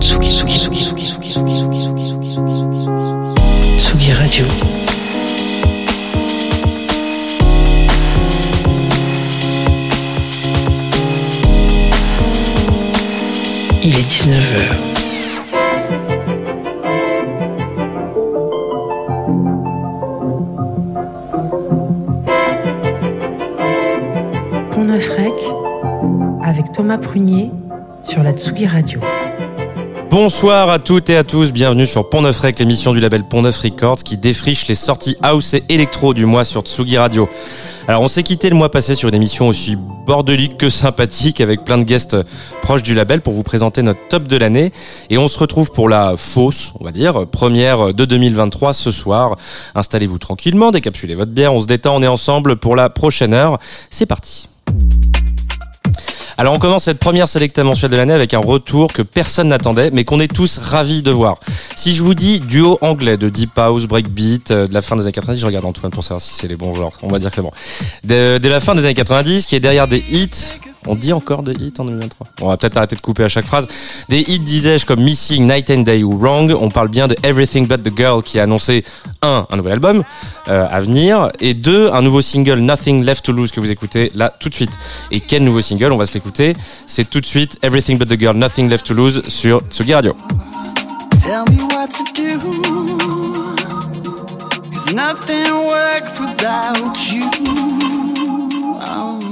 Tsugi, Tsugi, Tsugi, Tsugi, Tsugi, Tsugi, Tsugi, Tsugi, Radio. Il est 19h. Pont-Neuf-Rec avec Thomas Prunier sur la Tsugi Radio. Bonsoir à toutes et à tous, bienvenue sur Pont Neuf Rec, l'émission du label Pont Neuf Records qui défriche les sorties house et électro du mois sur Tsugi Radio. Alors on s'est quitté le mois passé sur une émission aussi bordelique que sympathique avec plein de guests proches du label pour vous présenter notre top de l'année et on se retrouve pour la fausse, on va dire, première de 2023 ce soir. Installez-vous tranquillement, décapsulez votre bière, on se détend, on est ensemble pour la prochaine heure. C'est parti. Alors on commence cette première sélecta mensuelle de l'année avec un retour que personne n'attendait, mais qu'on est tous ravis de voir. Si je vous dis duo anglais de deep house, breakbeat, euh, de la fin des années 90, je regarde Antoine pour savoir si c'est les bons genres. On va dire que c'est bon. De, de la fin des années 90, qui est derrière des hits. On dit encore des hits en 2023. On va peut-être arrêter de couper à chaque phrase. Des hits, disais-je, comme Missing, Night and Day ou Wrong. On parle bien de Everything But The Girl qui a annoncé, un, un nouvel album euh, à venir, et deux, un nouveau single, Nothing Left To Lose, que vous écoutez là tout de suite. Et quel nouveau single On va se l'écouter. C'est tout de suite Everything But The Girl, Nothing Left To Lose sur Tsugi Radio. Tell me what to do. Cause nothing works without you. Oh.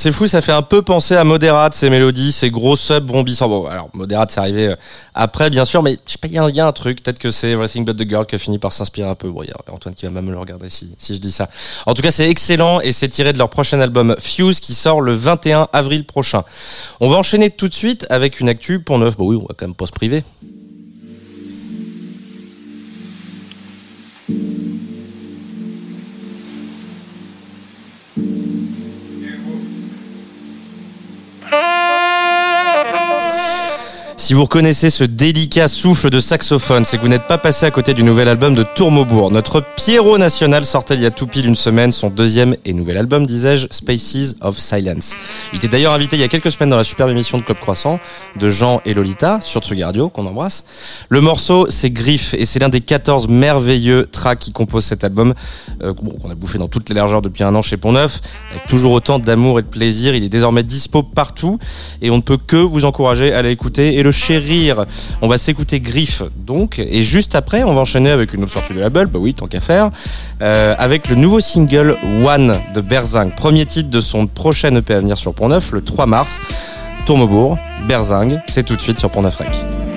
C'est fou, ça fait un peu penser à Moderate, ces mélodies, ces gros subs bombissants. Bon, alors Moderate, c'est arrivé euh, après, bien sûr, mais je sais pas, il y, a un- truc, peut-être que c'est Everything But The Girl qui a fini par s'inspirer un peu. Bon, il y a Antoine qui va même le regarder si, si je dis ça. En tout cas, c'est excellent et c'est tiré de leur prochain album Fuse qui sort le 21 avril prochain. On va enchaîner tout de suite avec une actu pour neuf. Bon oui, on va quand même pas se. Si vous reconnaissez ce délicat souffle de saxophone, c'est que vous n'êtes pas passé à côté du nouvel album de Tourmaubourg. Notre Pierrot national sortait il y a tout pile une semaine son deuxième et nouvel album, disais-je, Spaces of Silence. Il était d'ailleurs invité il y a quelques semaines dans la superbe émission de Club Croissant de Jean et Lolita sur Tsugi Radio, qu'on embrasse. Le morceau, c'est Griff et c'est l'un des 14 merveilleux tracks qui composent cet album, euh, qu'on a bouffé dans toutes les largeurs depuis un an chez Pont-Neuf, avec toujours autant d'amour et de plaisir. Il est désormais dispo partout et on ne peut que vous encourager à l'écouter chérir. On va s'écouter Griff donc et juste après on va enchaîner avec une autre sortie de label, bah oui tant qu'à faire, euh, avec le nouveau single One de Berzing, premier titre de son prochain EP à venir sur Pont-Neuf le 3 mars. Tourmebourg, Berzing, c'est tout de suite sur Pont-Neuf Rec.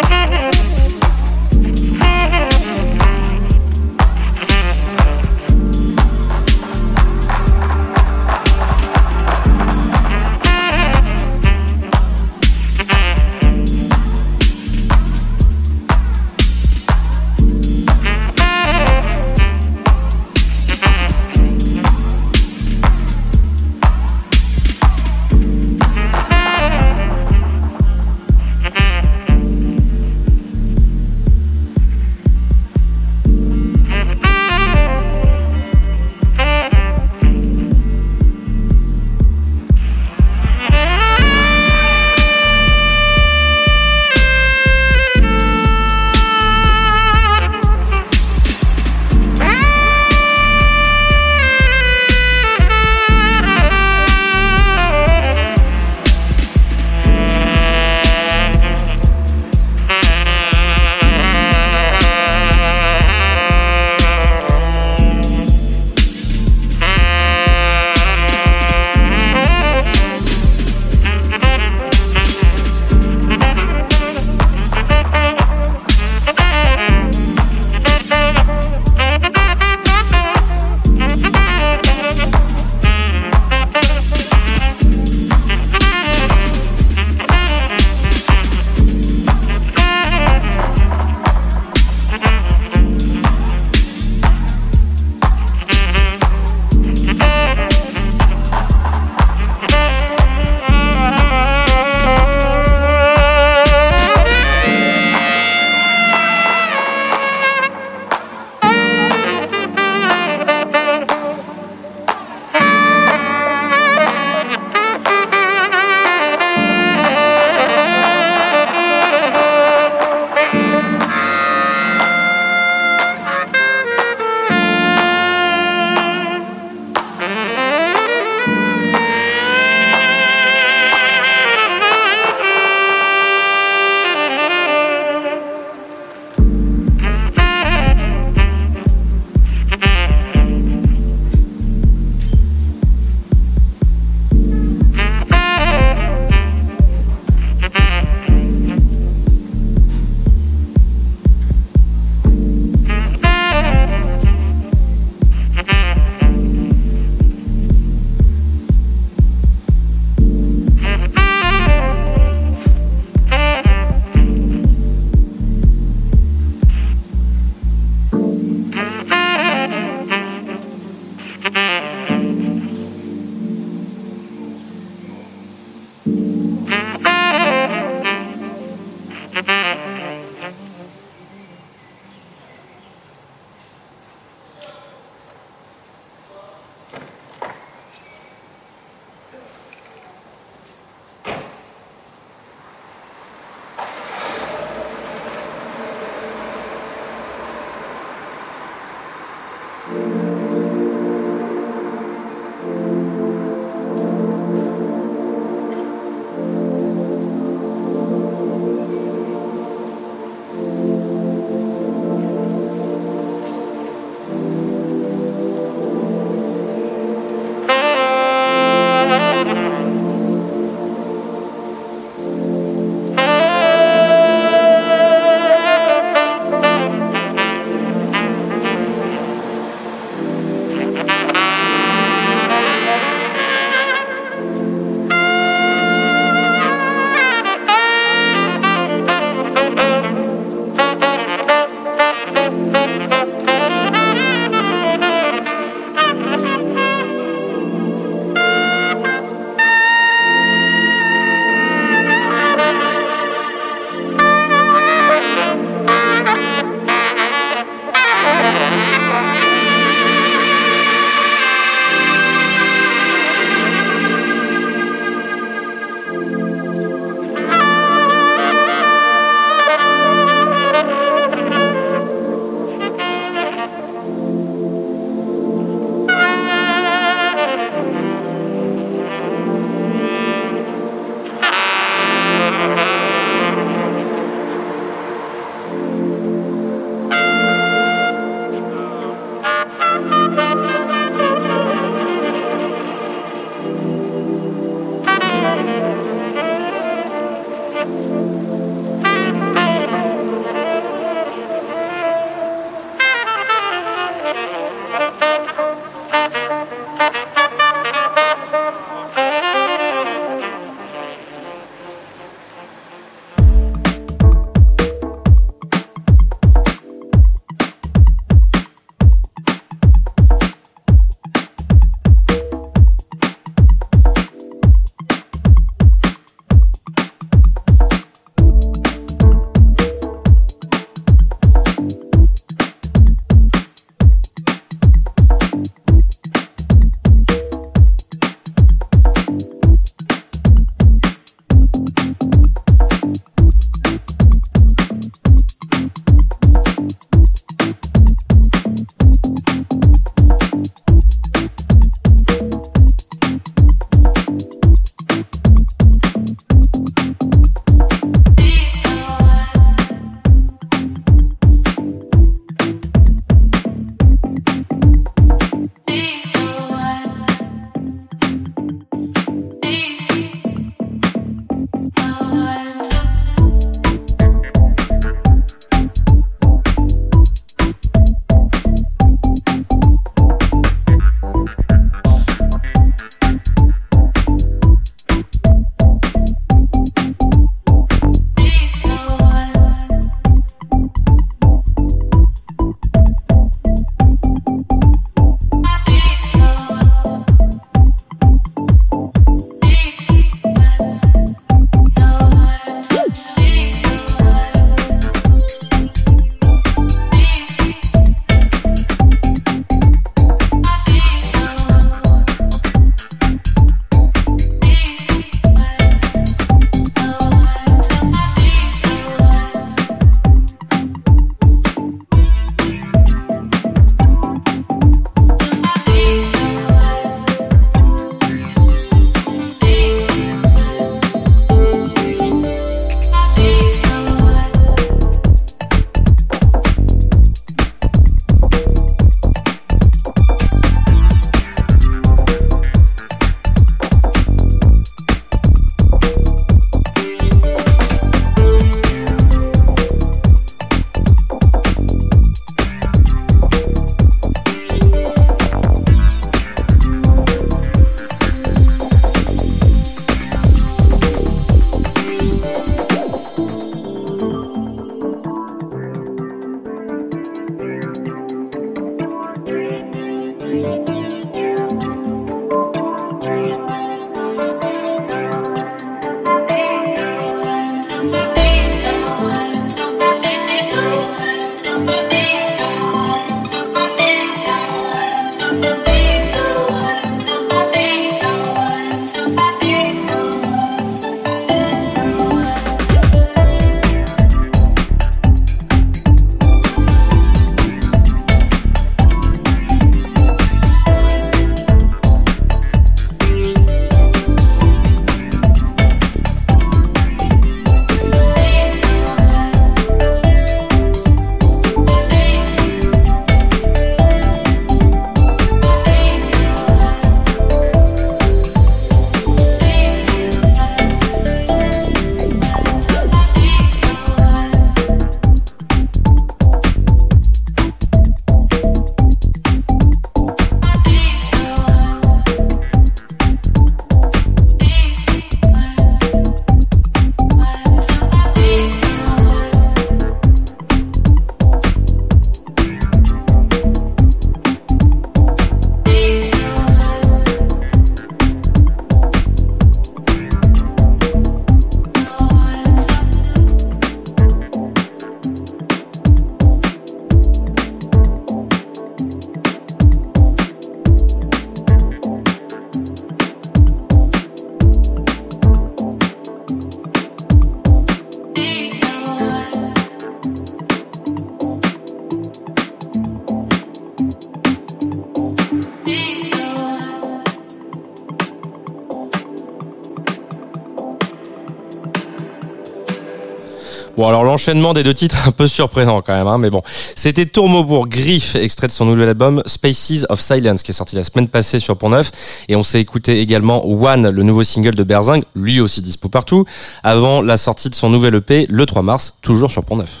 Des deux titres, un peu surprenant quand même, hein, mais bon. C'était Tourmaubourg Griff, extrait de son nouvel album Spaces of Silence, qui est sorti la semaine passée sur Pont Neuf. Et on s'est écouté également One, le nouveau single de Berzing, lui aussi dispo partout, avant la sortie de son nouvel EP le 3 mars, toujours sur Pont Neuf.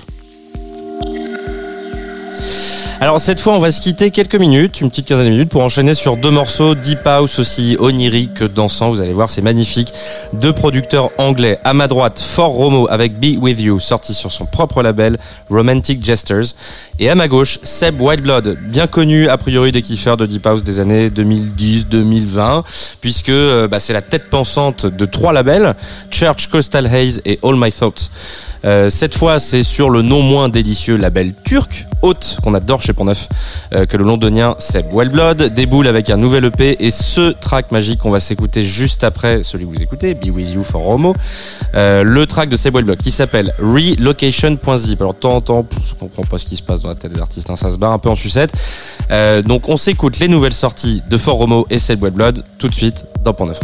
Alors cette fois, on va se quitter quelques minutes, une petite quinzaine de minutes, pour enchaîner sur deux morceaux deep house aussi onirique que dansant. Vous allez voir, c'est magnifique. Deux producteurs anglais. À ma droite, For Romo avec Be With You, sorti sur son propre label Romantic Gestures. Et à ma gauche, Seb Wildblood, bien connu a priori des kiffeurs de deep house des années 2010-2020, puisque euh, bah, c'est la tête pensante de trois labels Church, Coastal Haze et All My Thoughts. Euh, cette fois, c'est sur le non moins délicieux label turc, Haute, qu'on adore chez Pont-Neuf, euh, que le londonien Seb Wellblood déboule avec un nouvel EP et ce track magique qu'on va s'écouter juste après celui que vous écoutez, Be With You for Romo, euh, le track de Seb Wellblood qui s'appelle Relocation.zip. Alors, de temps en temps, je comprends pas ce qui se passe dans la tête des artistes, hein, ça se barre un peu en sucette. Donc, on s'écoute les nouvelles sorties de For Romo et Seb Wellblood tout de suite dans Pont-Neuf.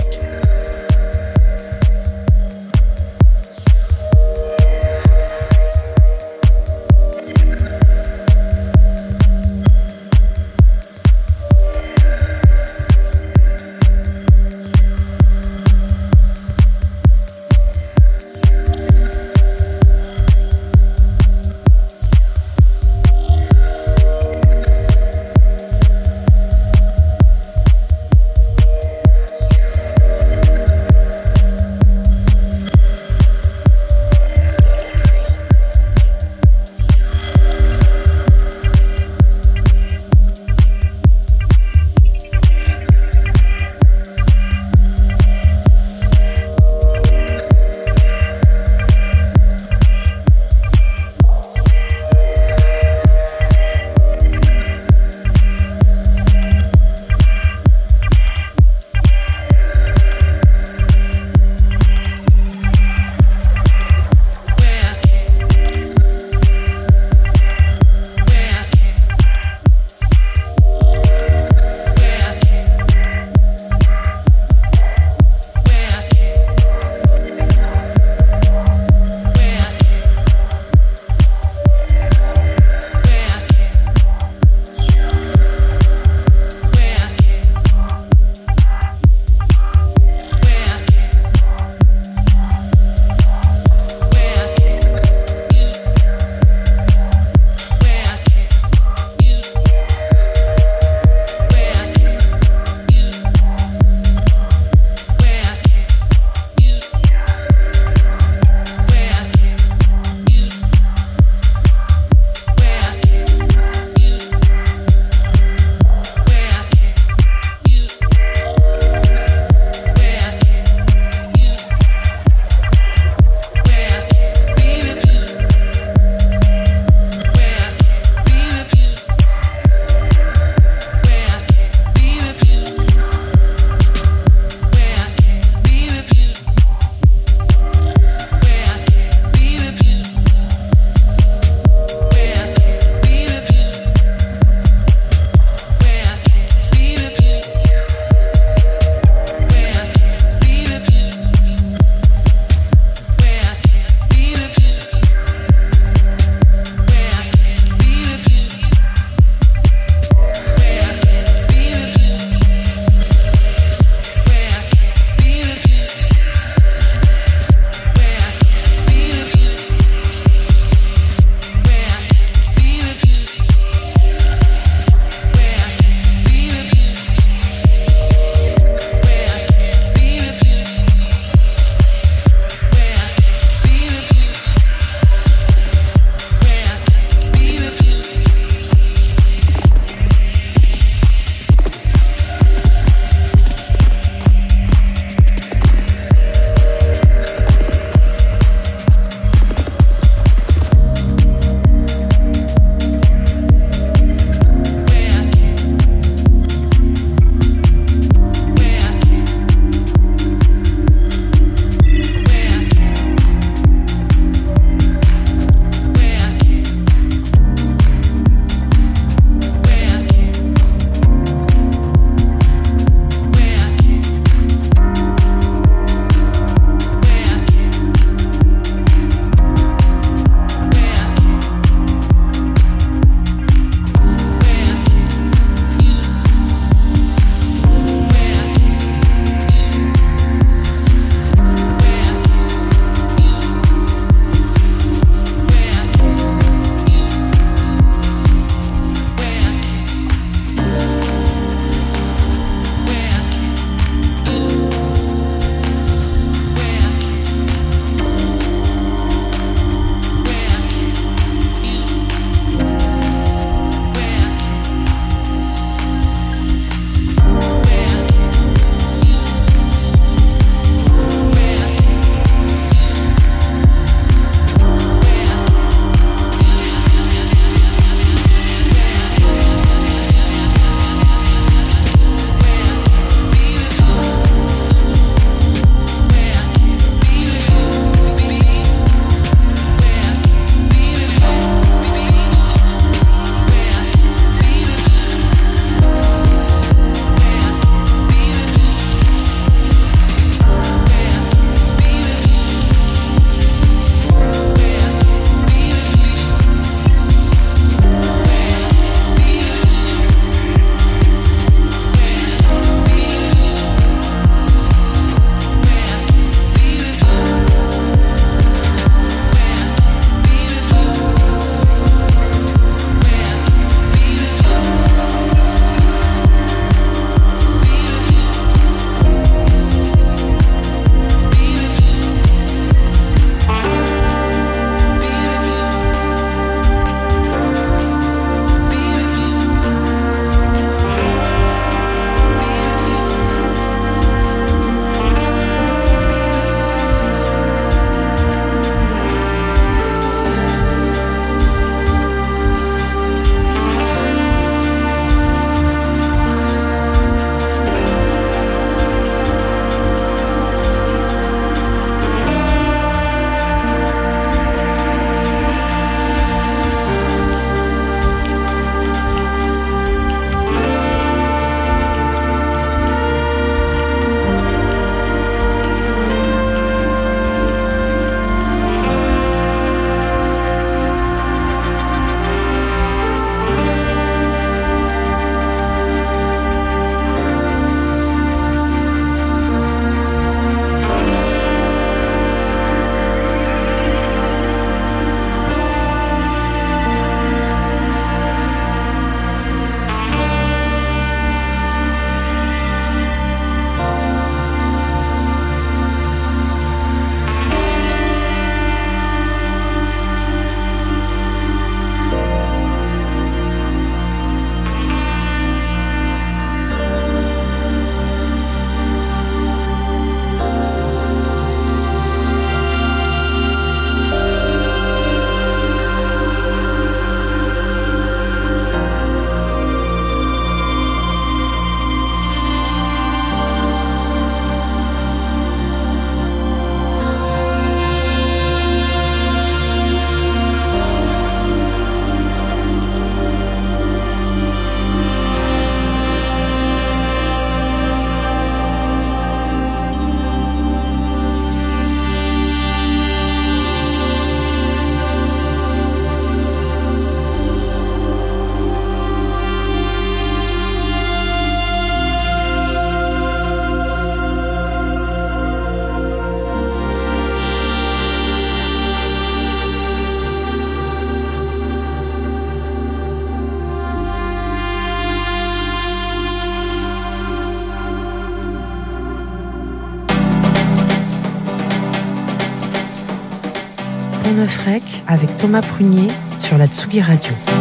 Avec Thomas Prunier sur la Tsugi Radio.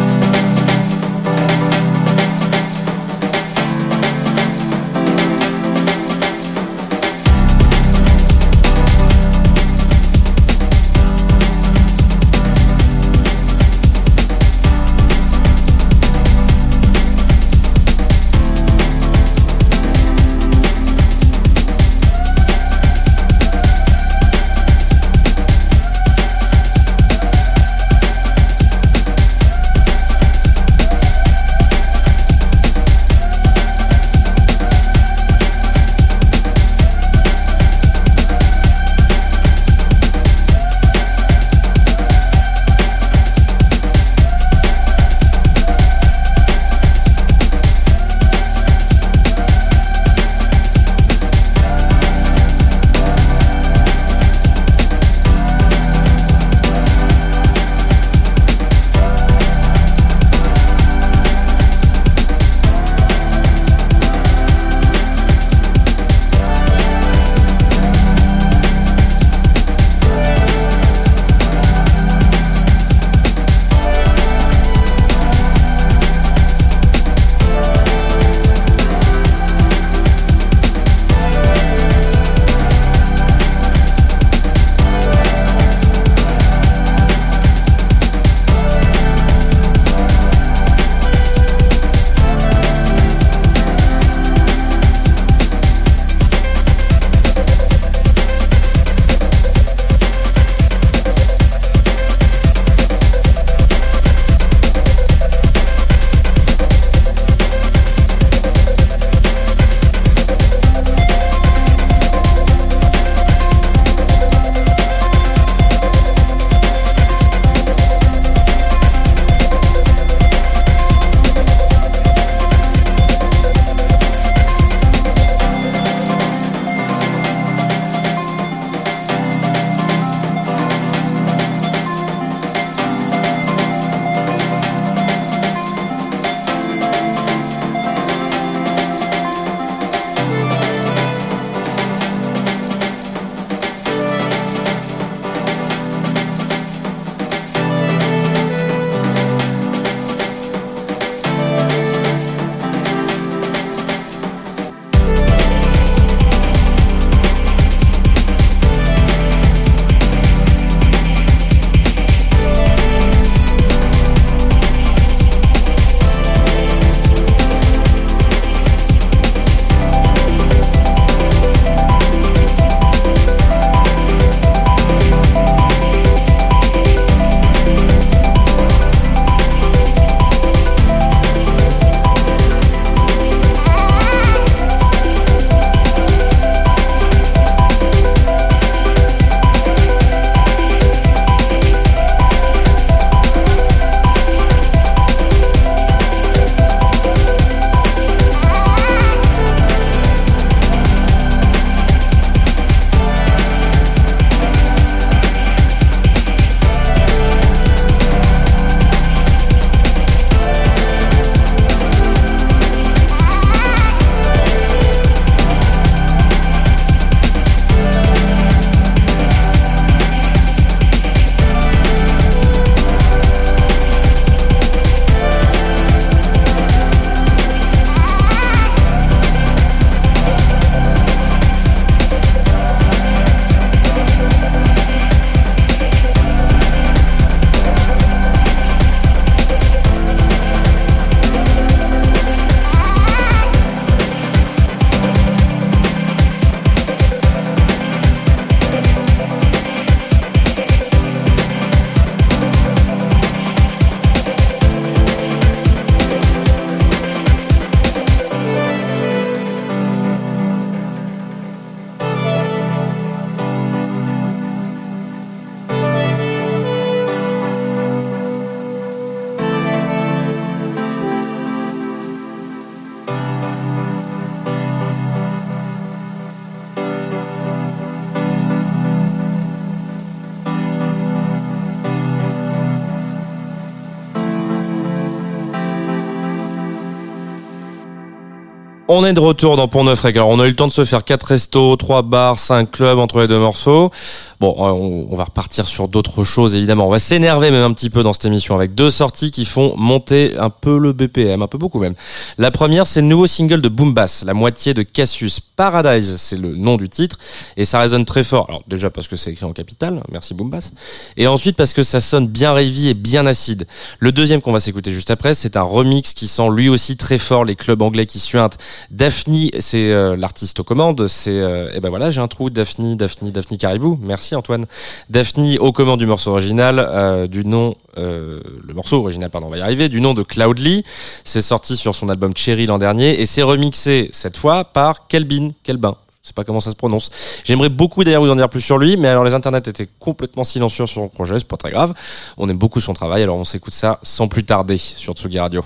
On est de retour dans Pont Neuf. Alors, on a eu le temps de se faire quatre restos, trois bars, cinq clubs entre les deux morceaux. On, va repartir sur d'autres choses, évidemment. On va s'énerver même un petit peu dans cette émission avec deux sorties qui font monter un peu le BPM, un peu beaucoup même. La première, c'est le nouveau single de Boom Bass, la moitié de Cassius. Paradise, c'est le nom du titre. Et ça résonne très fort. Alors, déjà parce que c'est écrit en capital. Merci Boom Bass. Et ensuite parce que ça sonne bien rave et bien acide. Le deuxième qu'on va s'écouter juste après, c'est un remix qui sent lui aussi très fort les clubs anglais qui suintent. Daphne, c'est euh, l'artiste aux commandes. C'est, euh, et ben voilà, j'ai un trou. Daphne, Daphne, Daphne Caribou. Merci Antoine. Daphne aux commandes du morceau original, euh, du nom, euh, le morceau original, pardon, on va y arriver, du nom de Cloudly. C'est sorti sur son album Cherry l'an dernier et c'est remixé cette fois par Kelbin, Kelbin. Je sais pas comment ça se prononce. J'aimerais beaucoup d'ailleurs vous en dire plus sur lui, mais alors les internets étaient complètement silencieux sur son projet, c'est pas très grave. On aime beaucoup son travail, alors on s'écoute ça sans plus tarder sur Tsugi Radio.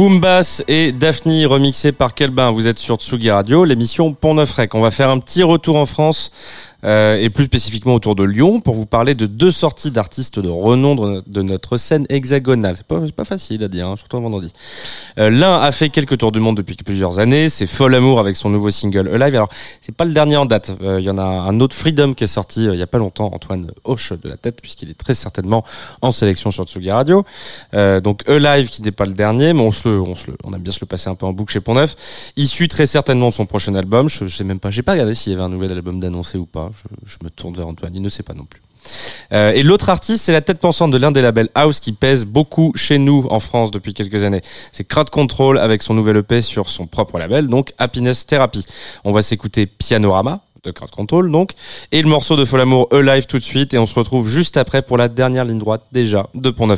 Boom Bass et Daphne remixé par Kelbin. Vous êtes sur Tsugi Radio, l'émission Pont Neuf Rec. On va faire un petit retour en France euh, et plus spécifiquement autour de Lyon pour vous parler de deux sorties d'artistes de renom de- notre scène hexagonale. C'est pas, pas facile à dire, hein, surtout un vendredi. Euh, L'un a fait quelques tours du monde depuis plusieurs années. C'est Fol Amour avec son nouveau single Alive. Alors, c'est pas le dernier en date. Euh, Il y en a un autre Freedom qui est sorti euh, il y a pas longtemps. Antoine hoche de la tête puisqu'il est très certainement en sélection sur Tsugi Radio. Euh, donc Alive qui n'est pas le dernier, mais on se le, on se le, on aime bien se le passer un peu en boucle chez Pont Neuf. Issu très certainement de son prochain album. Je, je sais même pas, j'ai pas regardé s'il y avait un nouvel album d'annoncé ou pas. Je, me tourne vers Antoine, il ne sait pas non plus. Euh, et l'autre artiste, c'est la tête pensante de l'un des labels house qui pèse beaucoup chez nous en France depuis quelques années. C'est Crowd Control avec son nouvel EP sur son propre label, donc Happiness Therapy. On va s'écouter Pianorama de Crowd Control donc et le morceau de Fol Amour Alive tout de suite et on se retrouve juste après pour la dernière ligne droite déjà de Pont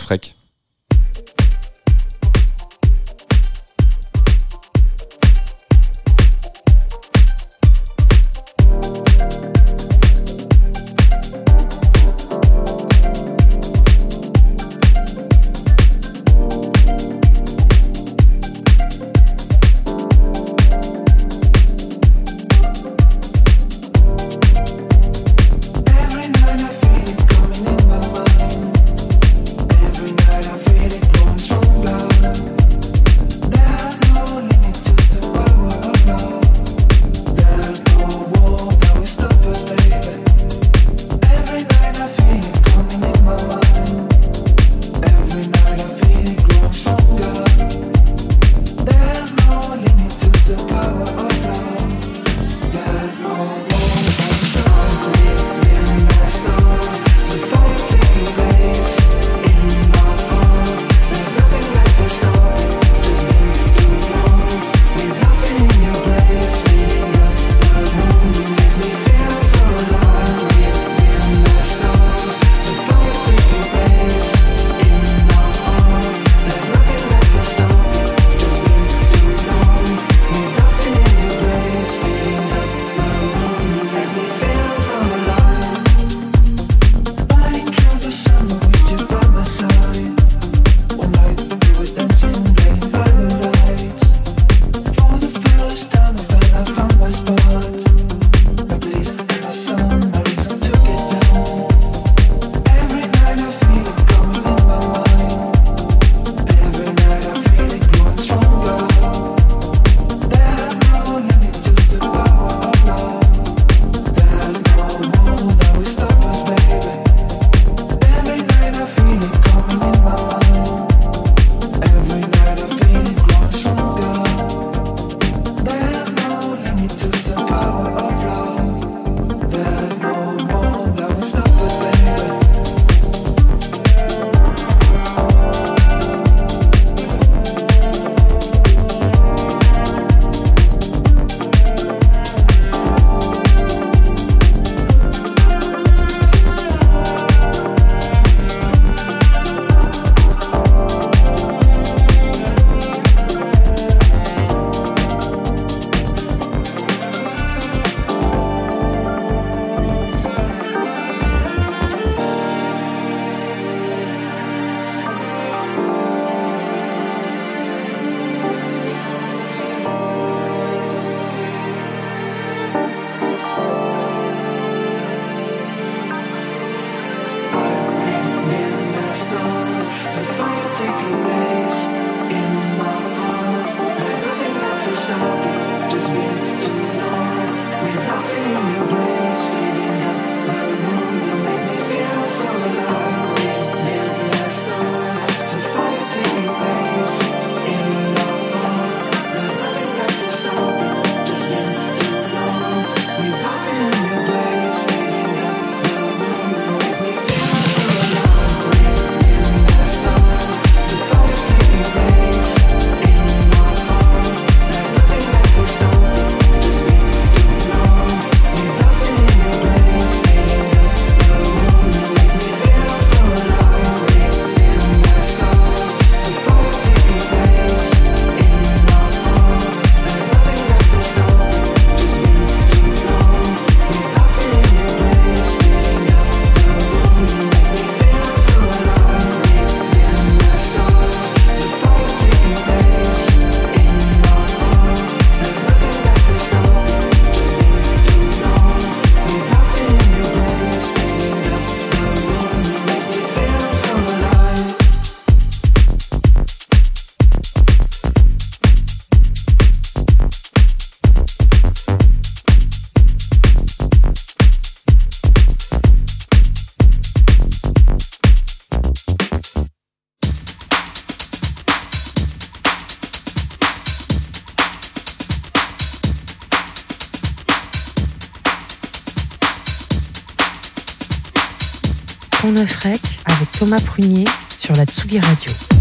Thomas Prunier sur la Tsugi Radio.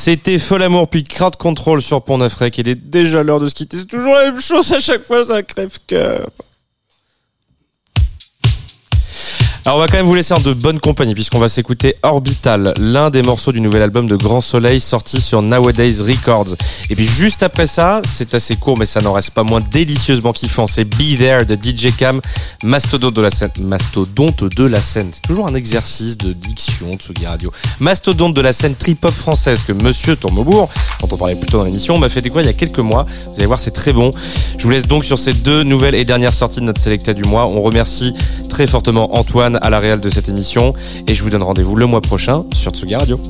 C'était Fol Amour puis Crowd Control sur Pont Neuf. Il est déjà l'heure de se quitter. C'est toujours la même chose à chaque fois, ça crève Alors on va quand même vous laisser en de bonne compagnie puisqu'on va s'écouter Orbital, l'un des morceaux du nouvel album de Grand Soleil sorti sur Nowadays Records. Et puis juste après ça, c'est assez court mais ça n'en reste pas moins délicieusement kiffant, c'est Be There de DJ Cam, mastodonte de la scène. Mastodonte de la scène, c'est toujours un exercice de diction de Tsugi Radio. Mastodonte de la scène trip-hop française que Monsieur Tourmebourg, dont on parlait plus tôt dans l'émission, m'a fait découvrir il y a quelques mois. Vous allez voir, c'est très bon. Je vous laisse donc sur ces deux nouvelles et dernières sorties de notre Selecta du mois. On remercie très fortement Antoine à la réal de cette émission. Et je vous donne rendez-vous le mois prochain sur Tsugi Radio.